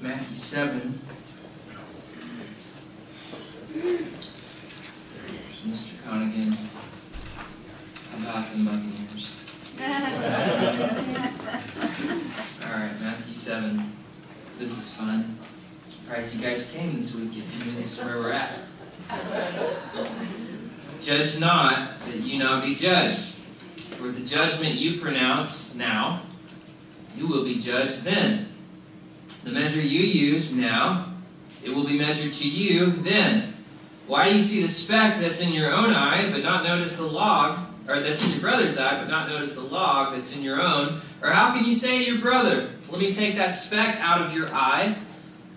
Matthew 7. Mr. Connigan. How about the Buccaneers? Alright, Matthew 7. This is fun. Surprised you guys came this week. If you knew this is where we're at. Judge not, that you not be judged. For the judgment you pronounce now, you will be judged then. The measure you use now, it will be measured to you then. Why do you see the speck that's in your own eye, but not notice the log, or that's in your brother's eye, but not notice the log that's in your own? Or how can you say to your brother, Let me take that speck out of your eye,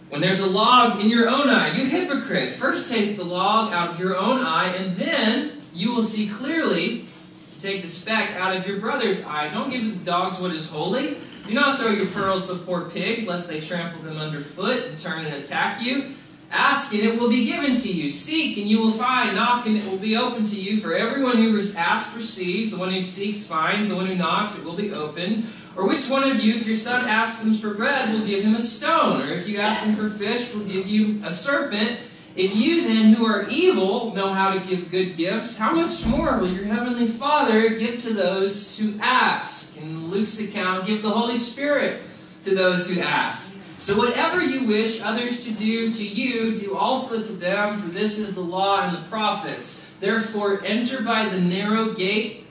when there's a log in your own eye? You hypocrite! First take the log out of your own eye, and then you will see clearly to take the speck out of your brother's eye. Don't give the dogs what is holy. Do not throw your pearls before pigs, lest they trample them underfoot and turn and attack you. Ask and it will be given to you. Seek and you will find. Knock and it will be open to you. For everyone who asks receives. The one who seeks finds. The one who knocks it will be opened. Or which one of you, if your son asks him for bread, will give him a stone? Or if you ask him for fish, will give you a serpent? If you then, who are evil, know how to give good gifts, how much more will your heavenly Father give to those who ask? In Luke's account, give the Holy Spirit to those who ask. So whatever you wish others to do to you, do also to them, for this is the law and the prophets. Therefore, enter by the narrow gate.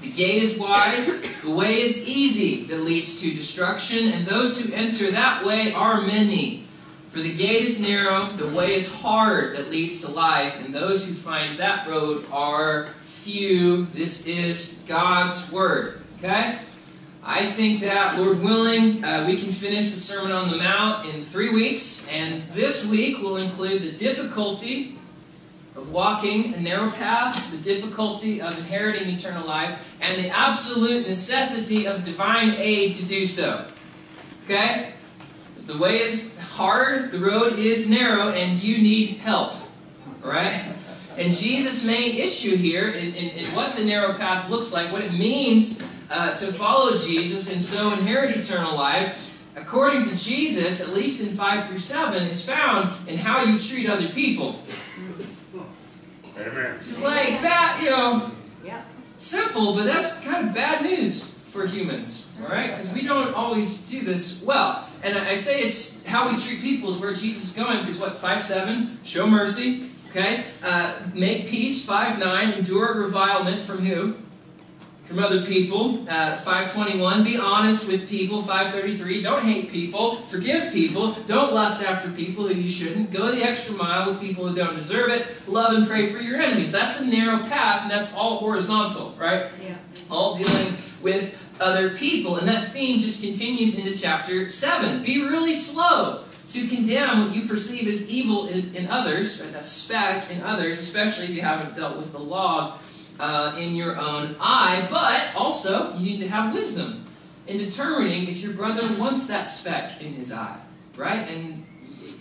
The gate is wide, the way is easy that leads to destruction, and those who enter that way are many. For the gate is narrow, the way is hard that leads to life, and those who find that road are few. This is God's word. Okay? I think that, Lord willing, uh, we can finish the Sermon on the Mount in three weeks, and this week will include the difficulty of walking a narrow path, the difficulty of inheriting eternal life, and the absolute necessity of divine aid to do so. Okay? The way is hard, the road is narrow, and you need help. Right? And Jesus' main issue here in, in, in what the narrow path looks like, what it means uh, to follow Jesus and so inherit eternal life, according to Jesus, at least in 5 through 7, is found in how you treat other people. Amen. It's like bad, you know, simple, but that's kind of bad news for humans, all right? Because we don't always do this well. And I say it's how we treat people is where Jesus is going, because what, 5 7, show mercy, okay? Uh, make peace, 5 9, endure revilement from who? from other people. Uh, 521, be honest with people. 533, don't hate people. Forgive people. Don't lust after people who you shouldn't. Go the extra mile with people who don't deserve it. Love and pray for your enemies. That's a narrow path, and that's all horizontal, right? Yeah. All dealing with other people. And that theme just continues into chapter 7. Be really slow to condemn what you perceive as evil in, in others, right? That speck in others, especially if you haven't dealt with the log uh, in your own eye, but also you need to have wisdom in determining if your brother wants that speck in his eye, right? And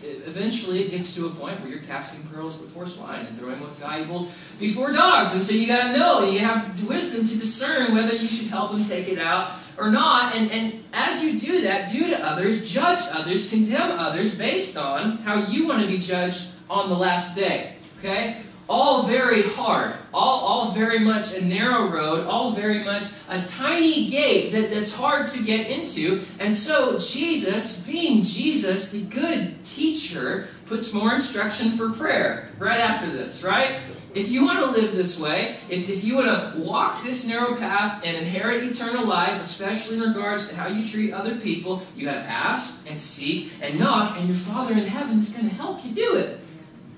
eventually it gets to a point where you're casting pearls before swine and throwing what's valuable before dogs. And so you got to know, you have wisdom to discern whether you should help them take it out or not. And, and as you do that, do to others, judge others, condemn others based on how you want to be judged on the last day. Okay? All very hard, all, all very much a narrow road, all very much a tiny gate that, that's hard to get into. And so Jesus, being Jesus, the good teacher, puts more instruction for prayer right after this, right? If you want to live this way, if, if you want to walk this narrow path and inherit eternal life, especially in regards to how you treat other people, you got to ask and seek and knock, and your Father in heaven is going to help you do it.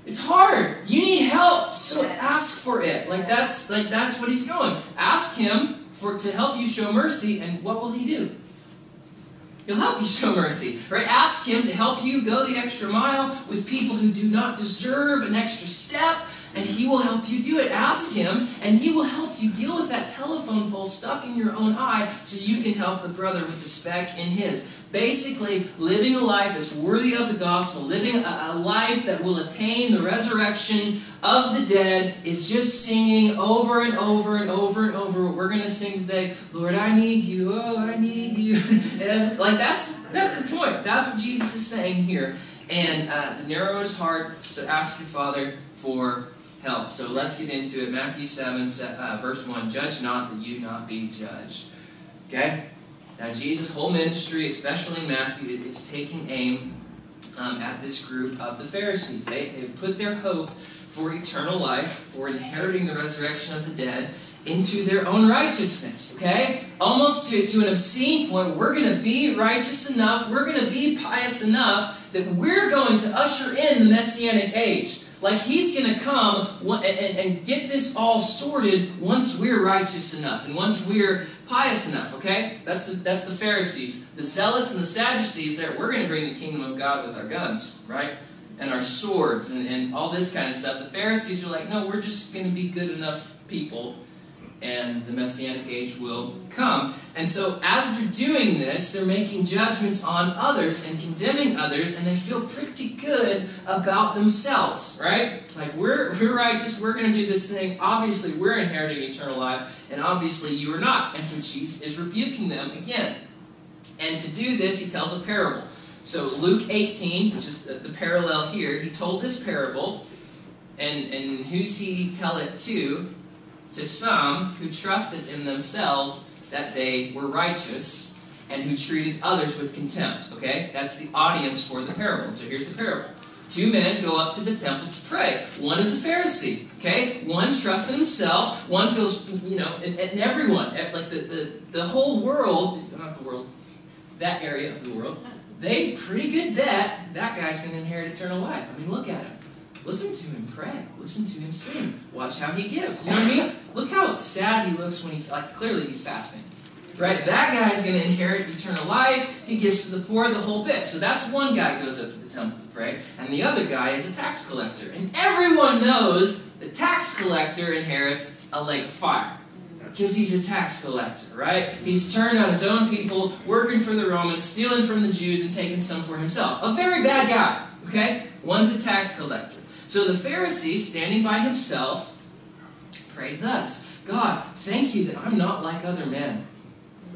It's hard. You need help, so ask for it. Like that's like that's what he's going. Ask him for to help you show mercy, and what will he do? He'll help you show mercy, right? Ask him to help you go the extra mile with people who do not deserve an extra step. And He will help you do it. Ask Him, and He will help you deal with that telephone pole stuck in your own eye so you can help the brother with the speck in his. Basically, living a life that's worthy of the gospel, living a, a life that will attain the resurrection of the dead, is just singing over and over and over and over what we're going to sing today. Lord, I need you. Oh, I need you. like that's that's the point. That's what Jesus is saying here. And uh, the narrow is hard, so ask your Father for help. So let's get into it. Matthew 7, uh, verse 1 Judge not that you not be judged. Okay? Now, Jesus' whole ministry, especially Matthew, is taking aim um, at this group of the Pharisees. They, they've put their hope for eternal life, for inheriting the resurrection of the dead, into their own righteousness, okay? Almost to, to an obscene point. We're going to be righteous enough, we're going to be pious enough that we're going to usher in the Messianic age. Like he's going to come and, and, get this all sorted once we're righteous enough and once we're pious enough, okay? That's the, that's the Pharisees. The Zealots and the Sadducees, there, we're going to bring the kingdom of God with our guns, right? And our swords and, and all this kind of stuff. The Pharisees are like, no, we're just going to be good enough people and the Messianic age will come. And so, as they're doing this, they're making judgments on others and condemning others, and they feel pretty good about themselves, right? Like, we're, we're righteous, we're going to do this thing. Obviously, we're inheriting eternal life, and obviously, you are not. And so, Jesus is rebuking them again. And to do this, he tells a parable. So, Luke 18, which is the, the parallel here, he told this parable. And, and who's he tell it to? To some who trusted in themselves that they were righteous and who treated others with contempt. Okay? That's the audience for the parable. So here's the parable. Two men go up to the temple to pray. One is a Pharisee. Okay? One trusts in himself. One feels, you know, and, and everyone, like the, the, the whole world, not the world, that area of the world, they pretty good bet that guy's going to inherit eternal life. I mean, look at him. Listen to him pray. Listen to him sing. Watch how he gives. You know what I mean? Look how sad he looks when he, like, clearly he's fasting. Right? That guy's going to inherit eternal life. He gives to the poor the whole bit. So that's one guy goes up to the temple to pray. And the other guy is a tax collector. And everyone knows the tax collector inherits a lake of fire. Because he's a tax collector, right? He's turned on his own people, working for the Romans, stealing from the Jews, and taking some for himself. A very bad guy, okay? One's a tax collector. So the Pharisee, standing by himself, prayed thus God, thank you that I'm not like other men.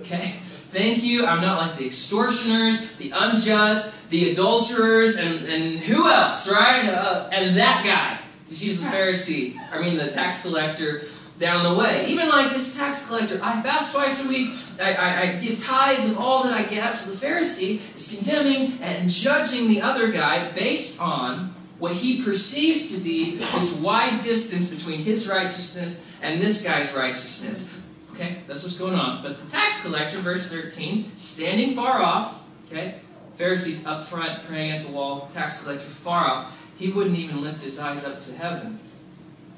Okay? Thank you, I'm not like the extortioners, the unjust, the adulterers, and, and who else, right? Uh, and that guy. He's the Pharisee, I mean the tax collector down the way. Even like this tax collector, I fast twice a week, I, I, I, give tithes of all that I get. So the Pharisee is condemning and judging the other guy based on what he perceives to be this wide distance between his righteousness and this guy's righteousness. Okay, that's what's going on. But the tax collector, verse 13, standing far off, okay, Pharisees up front praying at the wall, tax collector far off, he wouldn't even lift his eyes up to heaven.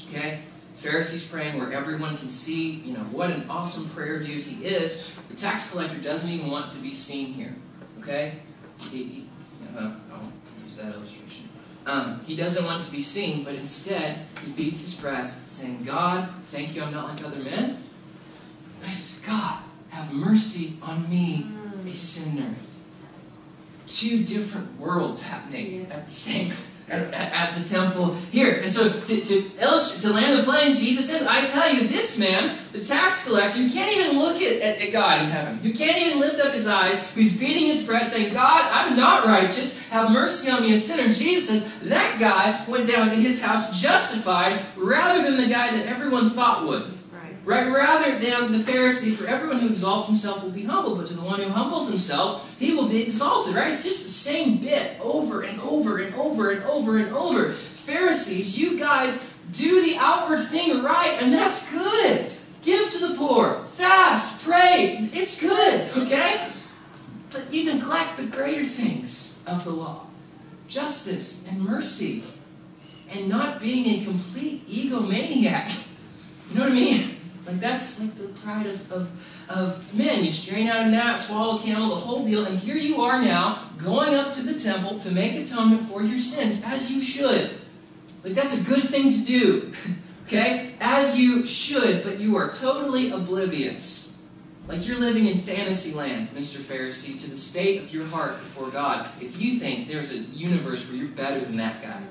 Okay? Pharisees praying where everyone can see, you know, what an awesome prayer dude he is. The tax collector doesn't even want to be seen here. Okay? He, he, uh, I won't use that illustration. Um, he doesn't want to be seen, but instead he beats his breast, saying, God, thank you, I'm not like other men. And he says, God, have mercy on me, a sinner. Two different worlds happening at the same at, at, the temple here. And so to, to to land the plane, Jesus says, I tell you, this man, the tax collector, who can't even look at, at, at, God in heaven, who can't even lift up his eyes, who's beating his breast saying, God, I'm not righteous, have mercy on me, a sinner. Jesus says, that guy went down to his house justified rather than the guy that everyone thought would. Right? Rather than the Pharisee, for everyone who exalts himself will be humbled, but to the one who humbles himself, he will be exalted. Right? It's just the same bit over and over and over and over and over. Pharisees, you guys do the outward thing right, and that's good. Give to the poor, fast, pray. It's good, okay? But you neglect the greater things of the law justice and mercy, and not being a complete egomaniac. You know what I mean? Like that's like the pride of, of, of men. You strain out a gnat, swallow a camel, the whole deal, and here you are now going up to the temple to make atonement for your sins, as you should. Like, that's a good thing to do. okay? As you should, but you are totally oblivious. Like you're living in fantasy land, Mr. Pharisee, to the state of your heart before God. If you think there's a universe where you're better than that guy,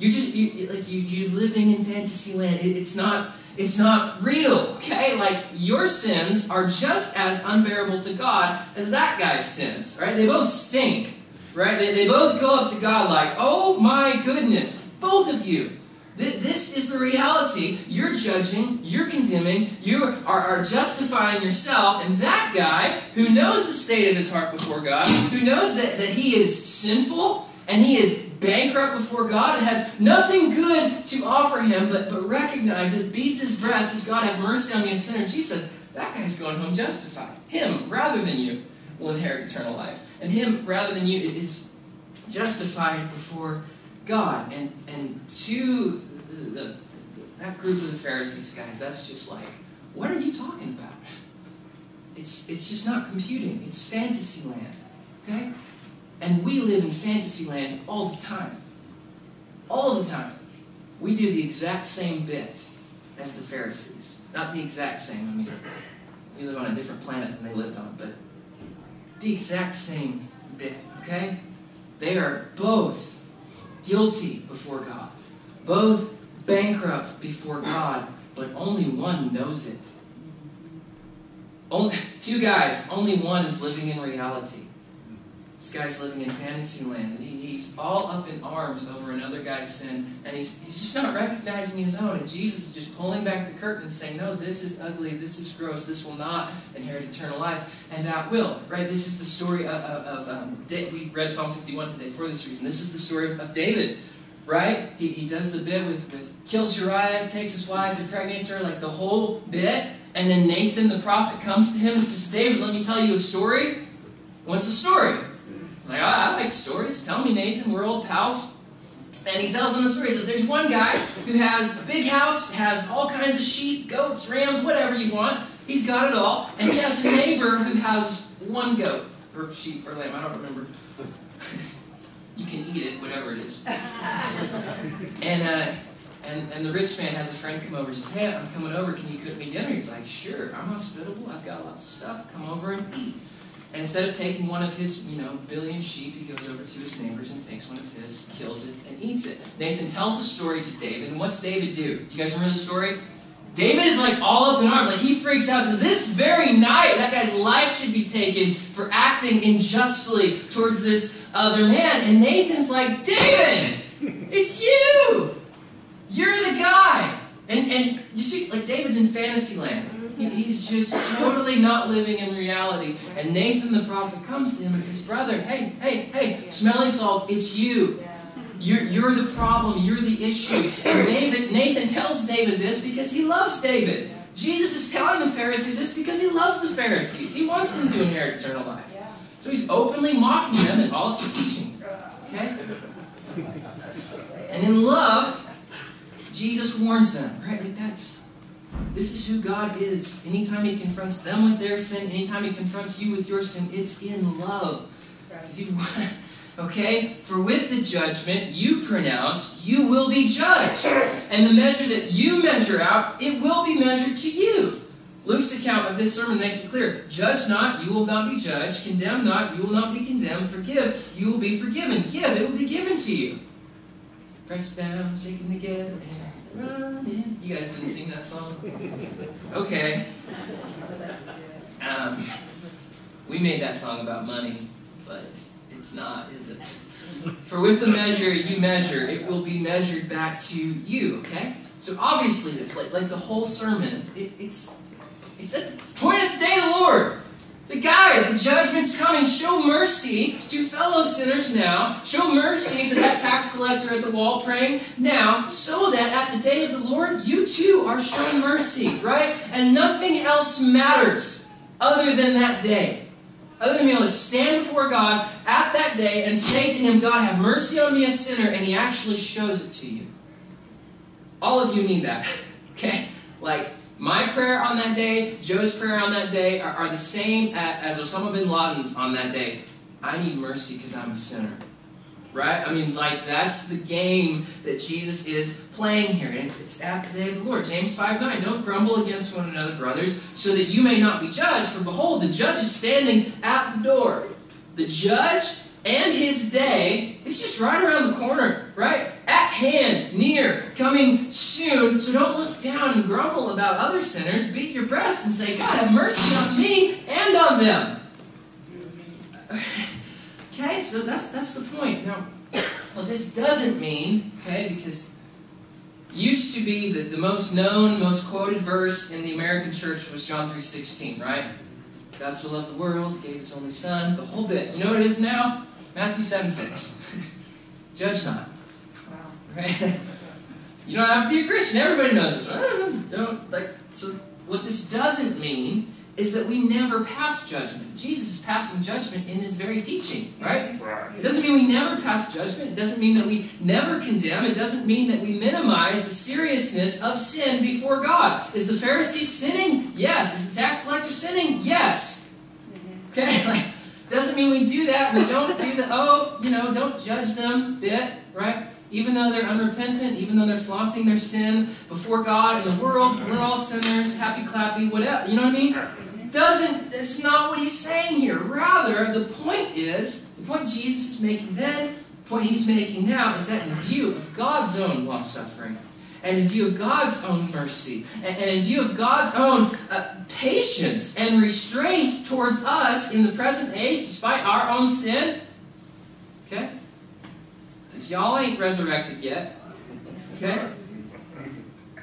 you just you like you you're living in fantasy land. It, it's not it's not real. Okay, like your sins are just as unbearable to God as that guy's sins. Right? They both stink. Right? They, they both go up to God like, oh my goodness, both of you. This is the reality. You're judging, you're condemning, you are, are justifying yourself, and that guy who knows the state of his heart before God, who knows that, that he is sinful and he is bankrupt before God and has nothing good to offer him, but, but recognizes, beats his breast, says, God, have mercy on me, a sinner. Jesus, that guy's going home justified. Him, rather than you, will inherit eternal life. And him, rather than you, is justified before God. And, and to the, the, that group of the Pharisees, guys, that's just like, what are you talking about? It's, it's just not computing. It's fantasy land. Okay? And we live in fantasy land all the time. All the time. We do the exact same bit as the Pharisees. Not the exact same, I mean, we live on a different planet than they lived on, but the exact same bit, okay? They are both guilty before God, both bankrupt before God, but only one knows it. Only, two guys, only one is living in reality. This guy's living in fantasy land. He, he's all up in arms over another guy's sin, and he's, he's just not recognizing his own. And Jesus is just pulling back the curtain and saying, No, this is ugly, this is gross, this will not inherit eternal life, and that will. Right? This is the story of, of, of um, we read Psalm 51 today for this reason. This is the story of, of David right? He, he does the bit with, with kills Uriah, takes his wife, impregnates her, like the whole bit. And then Nathan the prophet comes to him and says, David, let me tell you a story. What's the story? Like, oh, I like stories. Tell me, Nathan, we're old pals. And he tells him a story. He says, There's one guy who has a big house, has all kinds of sheep, goats, rams, whatever you want. He's got it all. And he has a neighbor who has one goat, or sheep, or lamb, I don't remember. you can eat it, whatever it is. and, uh, and, and the rich man has a friend come over and says, Hey, I'm coming over. Can you cook me dinner? He's like, Sure, I'm hospitable. I've got lots of stuff. Come over and eat. And instead of taking one of his, you know, billion sheep, he goes over to his neighbors and takes one of his, kills it, and eats it. Nathan tells the story to David, and what's David do? Do you guys remember the story? David is like all up in arms, like he freaks out. Says, "This very night, that guy's life should be taken for acting unjustly towards this other man." And Nathan's like, "David, it's you. You're the guy." And and you see, like David's in fantasy land. He's just totally not living in reality. And Nathan the prophet comes to him and says, Brother, hey, hey, hey, smelling salts, it's you. You're, you're the problem. You're the issue. And David, Nathan tells David this because he loves David. Jesus is telling the Pharisees this because he loves the Pharisees. He wants them to inherit eternal life. So he's openly mocking them in all of his teaching. Okay? And in love, Jesus warns them, right? Like that's this is who God is. Anytime he confronts them with their sin, anytime he confronts you with your sin, it's in love. Okay? For with the judgment you pronounce, you will be judged. And the measure that you measure out, it will be measured to you. Luke's account of this sermon makes it clear. Judge not, you will not be judged. Condemn not, you will not be condemned. Forgive, you will be forgiven. Give, it will be given to you. Press down, shaking together, running. You guys didn't sing that song? Okay. Um, we made that song about money, but it's not, is it? For with the measure you measure, it will be measured back to you, okay? So obviously this, like, like the whole sermon, it, it's, it's at the point of the day of the Lord. The guys, the judgment's coming. Show mercy to fellow sinners now. Show mercy to that tax collector at the wall praying now, so that at the day of the Lord, you too are shown mercy, right? And nothing else matters other than that day other than being able to stand before God at that day and say to Him, God, have mercy on me, a sinner, and He actually shows it to you. All of you need that. okay? Like, my prayer on that day, Joe's prayer on that day are, are the same as Osama bin Laden's on that day. I need mercy because I'm a sinner. Right? I mean, like, that's the game that Jesus is playing here. And it's, it's at the day of the Lord. James 5 9. Don't grumble against one another, brothers, so that you may not be judged. For behold, the judge is standing at the door. The judge and his day is just right around the corner, right? At hand, near, coming soon. So don't look down and grumble about other sinners. Beat your breast and say, God, have mercy on me and on them. Okay, so that's that's the point. Now, well, this doesn't mean, okay, because used to be that the most known, most quoted verse in the American church was John 3.16, right? God so loved the world, gave his only son, the whole bit. You know what it is now? Matthew 7 6. Judge not. Wow. Right? You don't have to be a Christian. Everybody knows this. Don't like so what this doesn't mean is that we never pass judgment. Jesus is passing judgment in his very teaching, right? It doesn't mean we never pass judgment. It doesn't mean that we never condemn. It doesn't mean that we minimize the seriousness of sin before God. Is the Pharisee sinning? Yes. Is the tax collector sinning? Yes. Mm-hmm. Okay? Like, doesn't mean we do that. We don't do the, oh, you know, don't judge them bit, right? Even though they're unrepentant, even though they're flaunting their sin before God and the world, we're all sinners, happy clappy, whatever. You know what I mean? doesn't, that's not what he's saying here. Rather, the point is, the point Jesus is making then, the point he's making now, is that in view of God's own long suffering, and in view of God's own mercy, and, in view of God's own uh, patience and restraint towards us in the present age, despite our own sin, okay? Because y'all ain't resurrected yet, okay?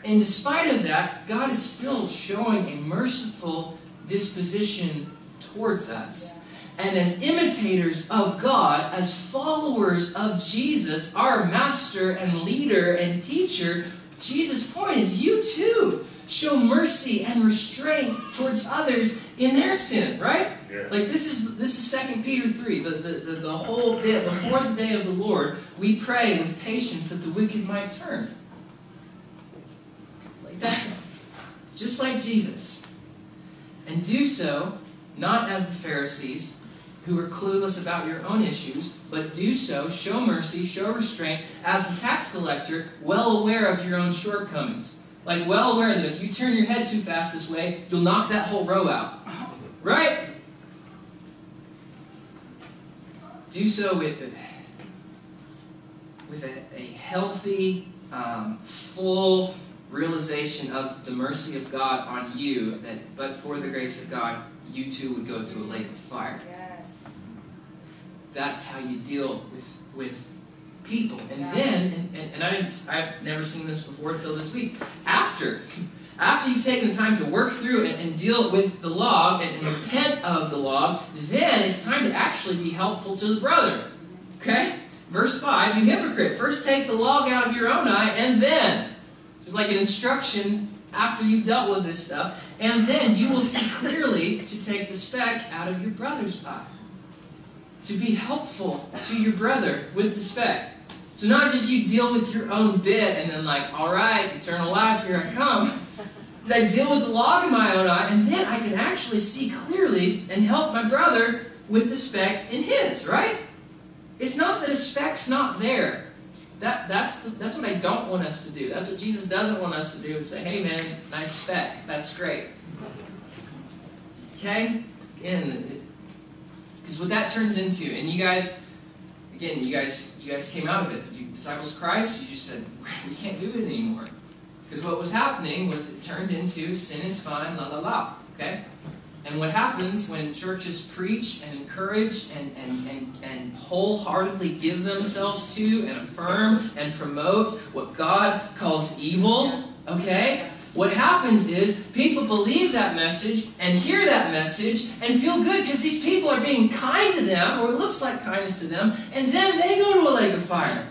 And despite of that, God is still showing a merciful disposition towards us. And as imitators of God, as followers of Jesus, our master and leader and teacher, Jesus' point is you too show mercy and restraint towards others in their sin, right? Yeah. Like this is this is Second Peter 3, the, the, the, the whole bit before the day of the Lord, we pray with patience that the wicked might turn. Like that. Just like Jesus and do so not as the Pharisees, who are clueless about your own issues, but do so, show mercy, show restraint, as the tax collector, well aware of your own shortcomings. Like, well aware that if you turn your head too fast this way, you'll knock that whole row out. Right? Do so with, with a, a healthy, um, full realization of the mercy of God on you, that but for the grace of God, you too would go to a lake of fire. Yes. That's how you deal with with people. And yeah. then, and, and, and I didn't, I've never seen this before until this week. After, after you've taken the time to work through and, and deal with the log and, and repent of the log, then it's time to actually be helpful to the brother. Okay? Verse 5, you hypocrite, first take the log out of your own eye, and then it's like an instruction after you've dealt with this stuff. And then you will see clearly to take the speck out of your brother's eye. To be helpful to your brother with the speck. So not just you deal with your own bit and then like, all right, eternal life, here I come. Because I deal with the log in my own eye, and then I can actually see clearly and help my brother with the speck in his, right? It's not that a speck's not there. That, that's, the, that's what I don't want us to do. That's what Jesus doesn't want us to do and say, hey man, nice speck. That's great. Okay? And because what that turns into, and you guys, again, you guys, you guys came out of it. You disciples of Christ, you just said, we can't do it anymore. Because what was happening was it turned into sin is fine, la la la. Okay? And what happens when churches preach and encourage and, and, and, and wholeheartedly give themselves to and affirm and promote what God calls evil, okay? What happens is people believe that message and hear that message and feel good because these people are being kind to them, or it looks like kindness to them, and then they go to a lake of fire.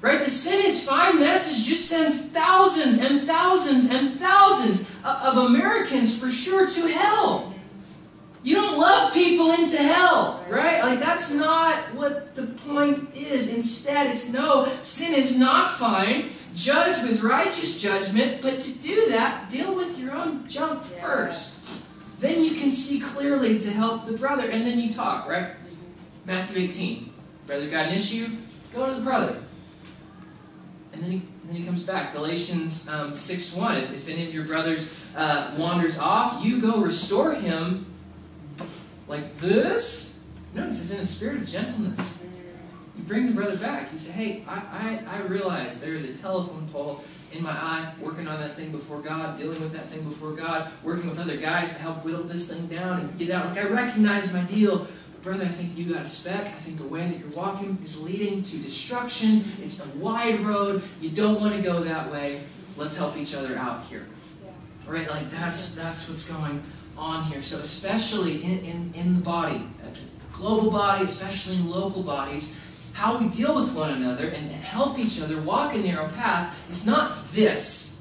Right? The sin is fine message just sends thousands and thousands and thousands of Americans for sure to hell. You don't love people into hell, right? Like that's not what the point is. Instead, it's no, sin is not fine. Judge with righteous judgment, but to do that, deal with your own junk first. Then you can see clearly to help the brother, and then you talk, right? Matthew 18. Brother got an issue, go to the brother. And then he, then he comes back. Galatians um, 6 1. If, if any of your brothers uh, wanders off, you go restore him like this. No, it says in a spirit of gentleness. Bring the brother back. You say, hey, I, I, I realize there is a telephone pole in my eye, working on that thing before God, dealing with that thing before God, working with other guys to help whittle this thing down and get out. Like, I recognize my deal. But brother, I think you got a speck. I think the way that you're walking is leading to destruction. It's a wide road. You don't want to go that way. Let's help each other out here. Yeah. Right? Like, that's, that's what's going on here. So, especially in, in, in the body, global body, especially in local bodies, how we deal with one another and, and help each other walk a narrow path is not this.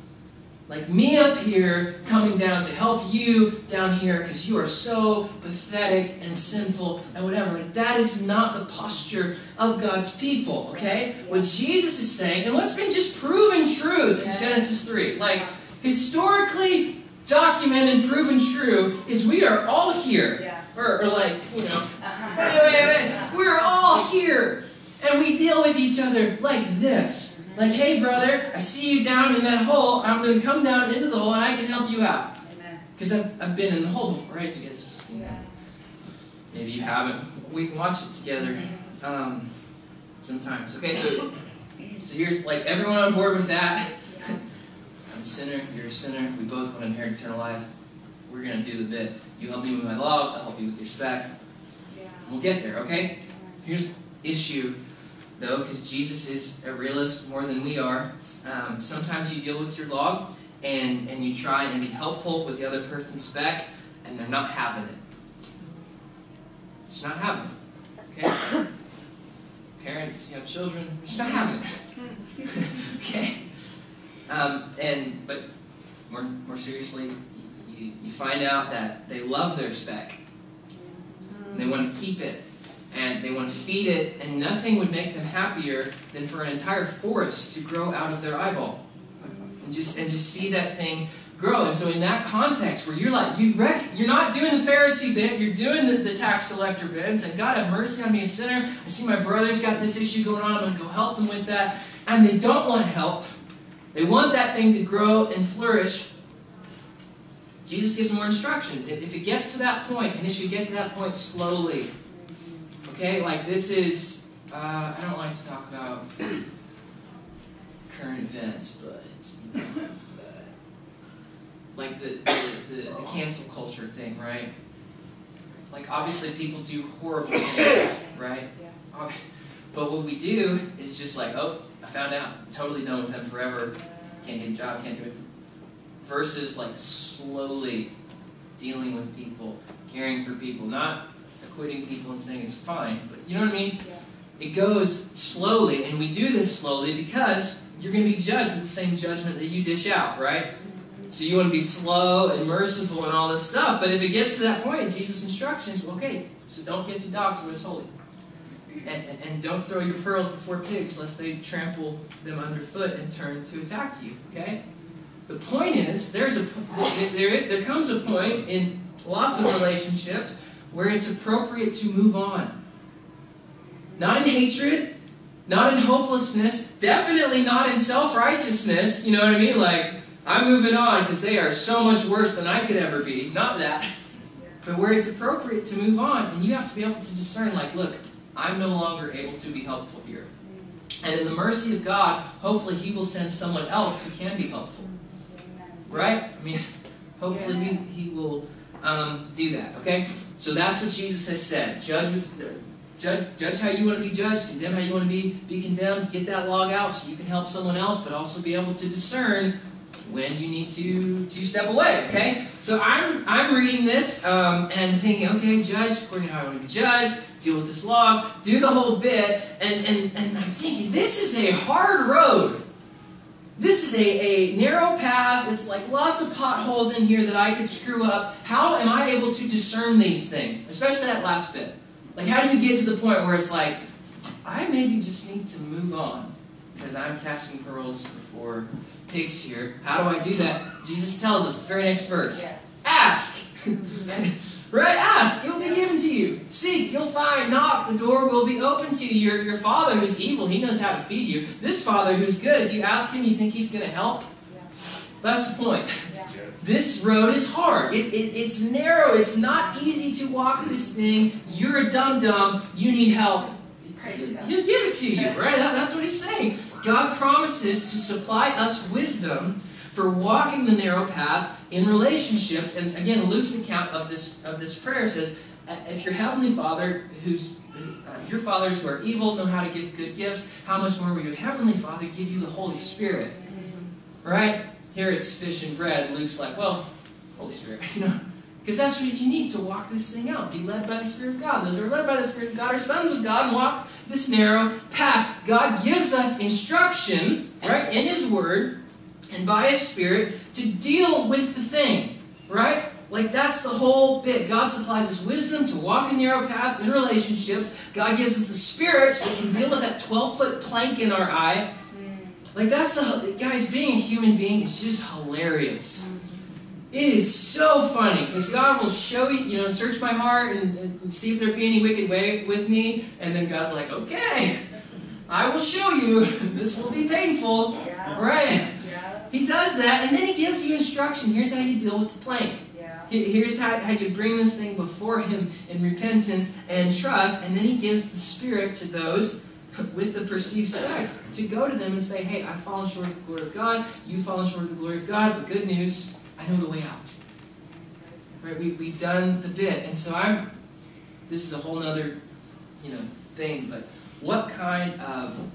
Like me up here coming down to help you down here because you are so pathetic and sinful and whatever. Like that is not the posture of God's people, okay? What Jesus is saying, and what's been just proven truths in Genesis 3, like historically documented, proven true, is we are all here. Or, or like, you know, uh-huh. wait, wait, wait, we're all here. And we deal with each other like this. Like, hey, brother, I see you down in that hole. I'm going to come down into the hole and I can help you out. Because I've, I've been in the hole before, right? If you guys have seen that. Maybe you haven't. We can watch it together um, sometimes. Okay, so, so here's like everyone on board with that. I'm a sinner, you're a sinner. We both want to inherit eternal life. We're going to do the bit. You help me with my log, I'll help you with your speck. We'll get there, okay? Here's issue though, because Jesus is a realist more than we are. Um, sometimes you deal with your log and, and you try and be helpful with the other person's speck, and they're not having it. It's not having it. Okay? Parents, you have children, they're not having it. okay? Um, and but more more seriously, you, you find out that they love their speck. And they want to keep it and they want to feed it, and nothing would make them happier than for an entire forest to grow out of their eyeball. And just and just see that thing grow. And so in that context where you're like, you rec- you're not doing the Pharisee bit, you're doing the, the tax collector bit and saying, God have mercy on me, a sinner. I see my brother's got this issue going on, I'm gonna go help them with that. And they don't want help. They want that thing to grow and flourish. Jesus gives more instruction. If it gets to that point, and it should get to that point slowly, Okay, like this is, uh, I don't like to talk about current events, but like the, the, the, the cancel culture thing, right? Like obviously people do horrible things, right? Yeah. But what we do is just like, oh, I found out, totally done with them forever, can't get a job, can't do it. Versus like slowly dealing with people, caring for people, not quitting people and saying it's fine. But you know what I mean? Yeah. It goes slowly, and we do this slowly because you're going to be judged with the same judgment that you dish out, right? So you want to be slow and merciful and all this stuff. But if it gets to that point, Jesus' instructions, okay, so don't give to dogs what is holy. And, and, don't throw your pearls before pigs lest they trample them underfoot and turn to attack you, okay? The point is, there's a, there, there comes a point in lots of relationships where it's appropriate to move on. Not in hatred, not in hopelessness, definitely not in self righteousness. You know what I mean? Like, I'm moving on because they are so much worse than I could ever be. Not that. But where it's appropriate to move on, and you have to be able to discern, like, look, I'm no longer able to be helpful here. And in the mercy of God, hopefully He will send someone else who can be helpful. Right? I mean, hopefully He, he will um, do that. Okay? So that's what Jesus has said. Judge with judge, judge how you want to be judged, condemn how you want to be, be condemned, get that log out so you can help someone else, but also be able to discern when you need to to step away. Okay? So I'm I'm reading this um, and thinking, okay, judge according to how I want to be judged, deal with this log, do the whole bit, and and, and I'm thinking, this is a hard road. This is a, a narrow path. It's like lots of potholes in here that I could screw up. How am I able to discern these things? Especially that last bit. Like, how do you get to the point where it's like, I maybe just need to move on because I'm casting pearls before pigs here. How do I do that? Jesus tells us, very next verse. Yes. Ask! Mm-hmm. Right? Ask, it will be given to you. Seek, you'll find. Knock, the door will be open to you. Your, your father who's evil, he knows how to feed you. This father who's good, if you ask him, you think he's going to help? That's the point. This road is hard. It, it, it's narrow. It's not easy to walk this thing. You're a dum dum. You need help. He'll give it to you, right? That, that's what he's saying. God promises to supply us wisdom for walking the narrow path in relationships. And again, Luke's account of this of this prayer says, if your heavenly Father, who's uh, your fathers who are evil know how to give good gifts, how much more will your heavenly Father give you the Holy Spirit? Right? Here it's fish and bread. Luke's like, well, Holy Spirit, you know. Because that's what you need to walk this thing out. Be led by the Spirit of God. Those who are led by the Spirit of God are sons of God and walk this narrow path. God gives us instruction, right, in His Word and by His Spirit to deal with the thing, right? Like that's the whole bit. God supplies us wisdom to walk a narrow path in relationships. God gives us the Spirit so we can deal with that 12 foot plank in our eye like that's the guys, being a human being is just hilarious. It is so funny because God will show you, you know, search my heart and, and, see if there be any wicked way with me, and then God's like, okay, I will show you. This will be painful, yeah. right? He does that, and then he gives you instruction. Here's how you deal with the plank. Yeah. Here's how, how you bring this thing before Him in repentance and trust, and then He gives the Spirit to those with the perceived specks to go to them and say, hey, I've fallen short of the glory of God, you've fallen short of the glory of God, but good news, I know the way out. Right? We, we've done the bit. And so I'm, this is a whole other, you know, thing, but what kind of,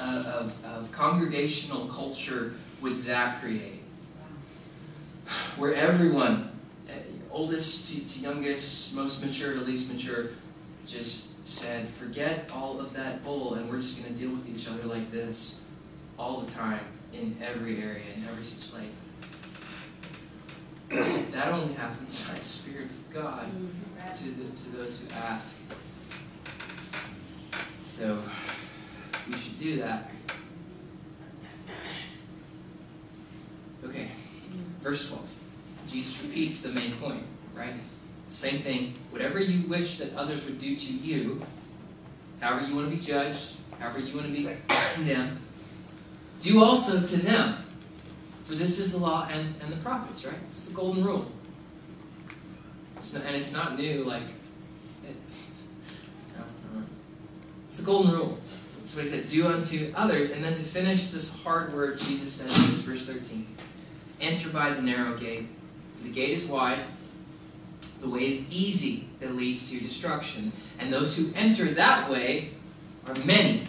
uh, of, of congregational culture would that create? Where everyone, eh, oldest to, to youngest, most mature to least mature, just said, forget all of that bull, and we're just going to deal with each other like this all the time in every area, in every situation. Like, that only happens by the Spirit of God mm-hmm. to, the, to those who ask. So, we should do that. Okay, verse 12. Jesus repeats the main point, right? Same thing. Whatever you wish that others would do to you, however you want to be judged, however you want to be condemned, do also to them. For this is the law and, and the prophets, right? It's the golden rule. It's not, and it's not new, like, it's the golden rule. What he said, do unto others. And then to finish this hard word, Jesus says verse 13, enter by the narrow gate. For the gate is wide, the way is easy that leads to destruction, and those who enter that way are many.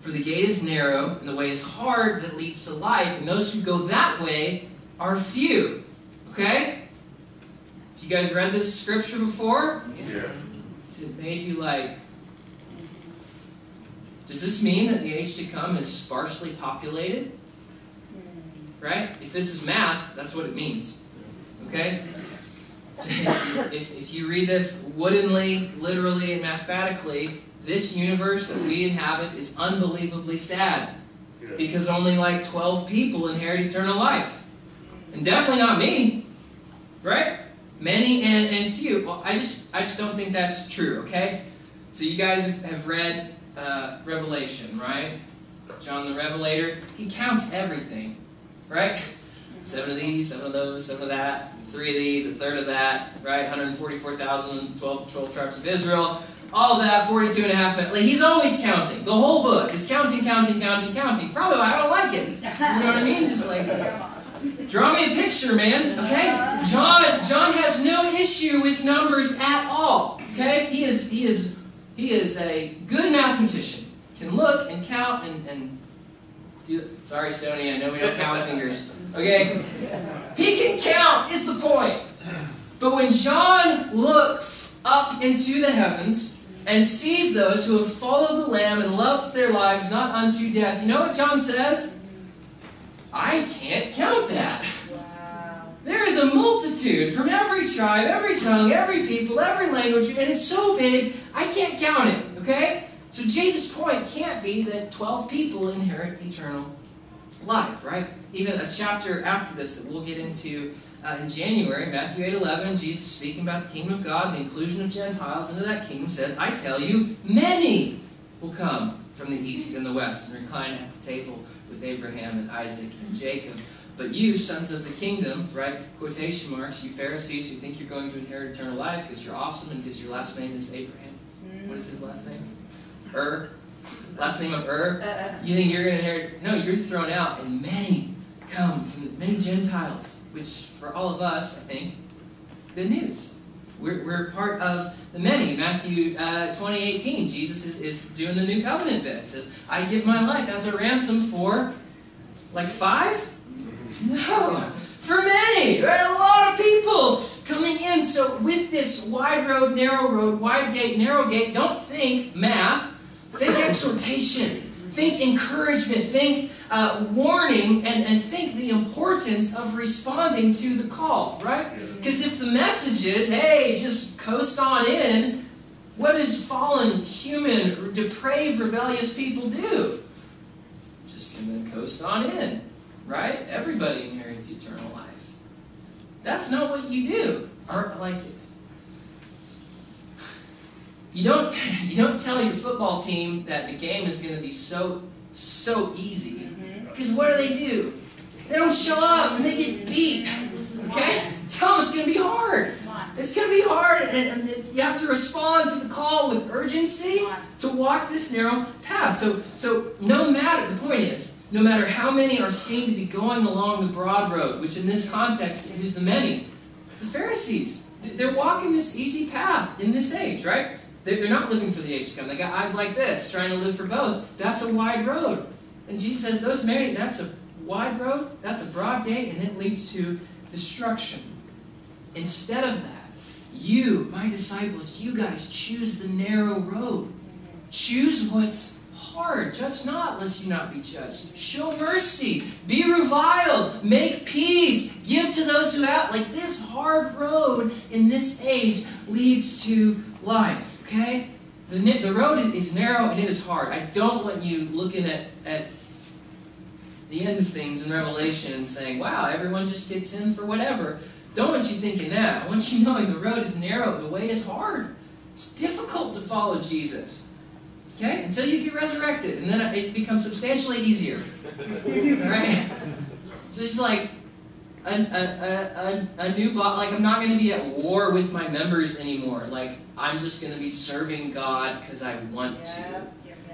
For the gate is narrow, and the way is hard that leads to life, and those who go that way are few. Okay? Have you guys read this scripture before? Yeah. It made you like. Does this mean that the age to come is sparsely populated? Right? If this is math, that's what it means. Okay? if, if you read this woodenly, literally, and mathematically, this universe that we inhabit is unbelievably sad. Because only like 12 people inherit eternal life. And definitely not me. Right? Many and, and few. Well, I just I just don't think that's true, okay? So you guys have read uh, Revelation, right? John the Revelator, he counts everything, right? Seven of these, seven of those, seven of that three of these, a third of that, right? 144,000, 12, 12 tribes of Israel, all of that, 42 and a half. Like, he's always counting. The whole book is counting, counting, counting, counting. Probably I don't like it. You know what I mean? Just like, draw me a picture, man. Okay? John, John has no issue with numbers at all. Okay? He is, he is, he is a good mathematician. Can look and count and, and do. Sorry, Stony. I know we don't count fingers. Okay? He can count, is the point. But when John looks up into the heavens and sees those who have followed the Lamb and loved their lives not unto death, you know what John says? I can't count that. Wow. There is a multitude from every tribe, every tongue, every people, every language, and it's so big, I can't count it, okay? So Jesus' point can't be that 12 people inherit eternal life, right? Even a chapter after this that we'll get into uh, in January, Matthew 8 11, Jesus speaking about the kingdom of God, the inclusion of Gentiles into that kingdom, says, I tell you, many will come from the east and the west and recline at the table with Abraham and Isaac and Jacob. But you, sons of the kingdom, right, quotation marks, you Pharisees who think you're going to inherit eternal life because you're awesome and because your last name is Abraham. What is his last name? Ur. Last name of Ur. You think you're going to inherit? No, you're thrown out, and many come from many Gentiles, which for all of us, I think, good news. We're, we're part of the many. Matthew uh, 20, 18, Jesus is, is doing the new covenant bit. It says, I give my life as a ransom for, like five? No, for many. Right? A lot of people coming in. So with this wide road, narrow road, wide gate, narrow gate, don't think math. Think exhortation. Think encouragement. Think uh, warning. And, and think the importance of responding to the call, right? Because if the message is, hey, just coast on in, what does fallen, human, depraved, rebellious people do? Just going to coast on in, right? Everybody inherits eternal life. That's not what you do. Or like you don't you don't tell your football team that the game is going to be so so easy mm-hmm. because what do they do? They don't show up and they get beat. Okay, tell them it's going to be hard. It's going to be hard, and, and you have to respond to the call with urgency to walk this narrow path. So, so no matter the point is, no matter how many are seen to be going along the broad road, which in this context, who's the many? It's the Pharisees. They're walking this easy path in this age, right? They're not living for the age to come. They got eyes like this, trying to live for both. That's a wide road. And Jesus says, those married, that's a wide road, that's a broad gate, and it leads to destruction. Instead of that, you, my disciples, you guys choose the narrow road. Choose what's hard. Judge not, lest you not be judged. Show mercy. Be reviled. Make peace. Give to those who have. Like this hard road in this age leads to life. Okay? The, the road is narrow and it is hard. I don't want you looking at, at the end of things in Revelation and saying, wow, everyone just gets in for whatever. Don't want you thinking that. I want you knowing the road is narrow, the way is hard. It's difficult to follow Jesus. Okay? Until you get resurrected, and then it becomes substantially easier. Right? So it's like a, a, a, a new bot. Like I'm not going to be at war with my members anymore. Like I'm just going to be serving God because I want to.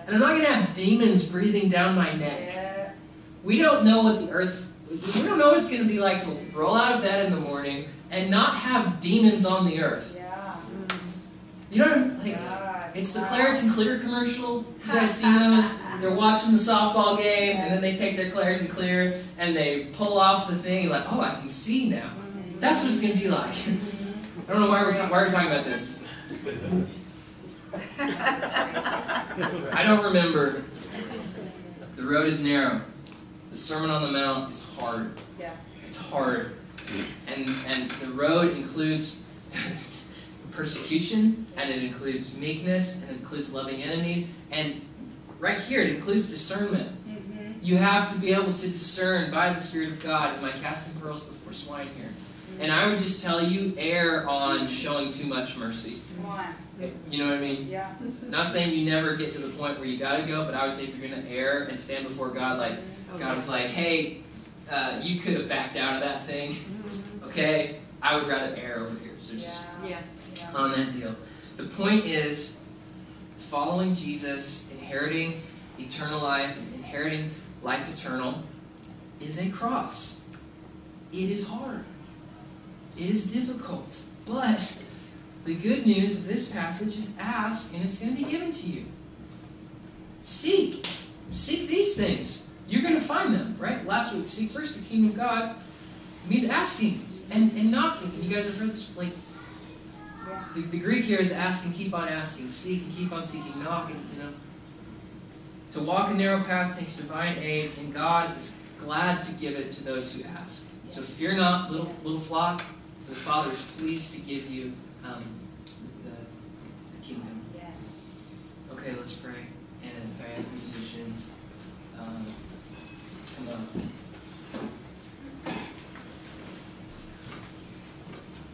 And I'm not going to have demons breathing down my neck. We don't know what the earth's we don't know what it's going to be like to roll out of bed in the morning and not have demons on the earth. Yeah. You know, like it's the Claritin Clear commercial. You guys see those? They're watching the softball game, and then they take their Claritin Clear and they pull off the thing. You're like, oh, I can see now. Mm-hmm. That's what it's going to be like. I don't know why we're, why we're talking about this. I don't remember. The road is narrow. The Sermon on the Mount is hard. Yeah. It's hard. And and the road includes persecution and it includes meekness and it includes loving enemies and right here it includes discernment. Mm-hmm. You have to be able to discern by the Spirit of God. Am I casting pearls before swine here? And I would just tell you, err on showing too much mercy. Come. You know what I mean? Yeah. Not saying you never get to the point where you gotta go, but I would say if you're gonna err and stand before God, like God was like, hey, uh, you could have backed out of that thing, okay? I would rather err over here. So just Yeah. Yeah. on that deal. The point is, following Jesus, inheriting eternal life, inheriting life eternal, is a cross. It is hard. It is difficult. But the good news of this passage is ask and it's going to be given to you. Seek. Seek these things. You're going to find them, right? Last week, seek first the kingdom of God means asking and, and knocking. And you guys have heard this, like, the, the Greek here is ask and keep on asking, seek and keep on seeking, knock and you know. To walk a narrow path takes divine aid, and God is glad to give it to those who ask. So fear not, little little flock, the Father is pleased to give you um, the, the kingdom. Yes. Okay, let's pray. And have musicians, um, come on.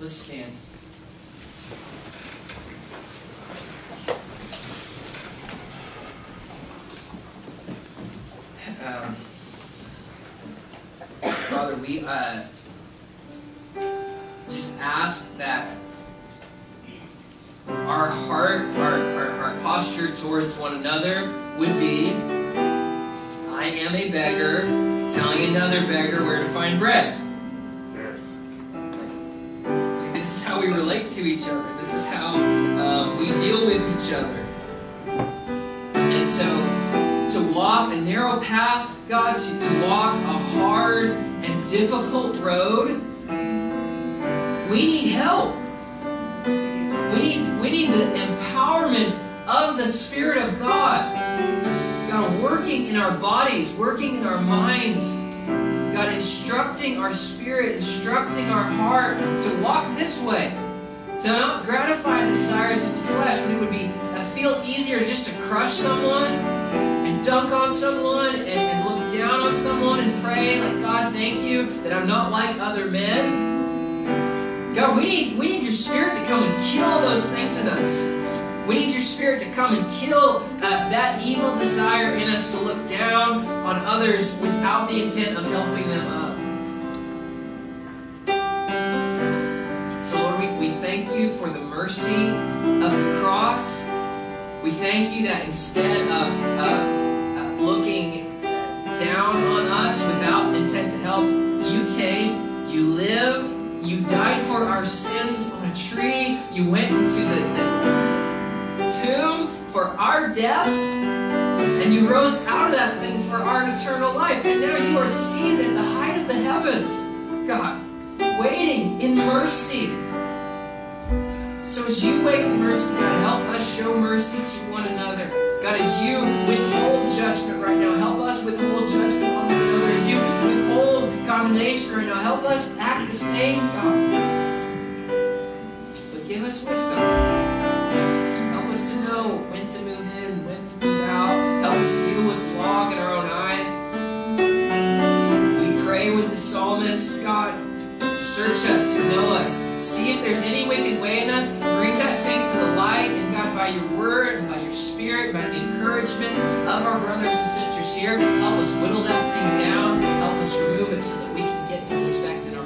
Let's stand. Um, Father, we uh, just ask that our heart, our, our, our posture towards one another would be I am a beggar telling another beggar where to find bread. This is how we relate to each other. This is how um, we deal with each other. And so, to walk a narrow path, God, to, to walk a hard and difficult road, we need help. We need, we need the empowerment of the Spirit of God. God working in our bodies, working in our minds. God instructing our spirit, instructing our heart to walk this way. To not gratify the desires of the flesh when it would be uh, feel easier just to crush someone and dunk on someone and, and look down on someone and pray like God thank you that I'm not like other men. God, we need we need your spirit to come and kill those things in us. We need your spirit to come and kill uh, that evil desire in us to look down on others without the intent of helping them up. So, Lord, we, we thank you for the mercy of the cross. We thank you that instead of, of uh, looking down on us without intent to help, you came, you lived, you died for our sins on a tree, you went into the, the tomb for our death, and you rose out of that thing for our eternal life. And now you are seated at the height of the heavens, God, waiting in mercy. So as you wait in mercy, God, help us show mercy to one another. God, as you withhold judgment right now, help us withhold judgment on one another. As you withhold condemnation right now, help us act the same, God. But give us wisdom. Help us to know when to move in, when to move out. Help us deal with log in our own eye. We pray with the psalmist, God, search us, know us, see if there's any wicked way in us, bring that thing to the light, and God, by your word and by your spirit, by the encouragement of our brothers and sisters this year. Help us whittle that thing down. Help us remove it so that we can get to the speck that our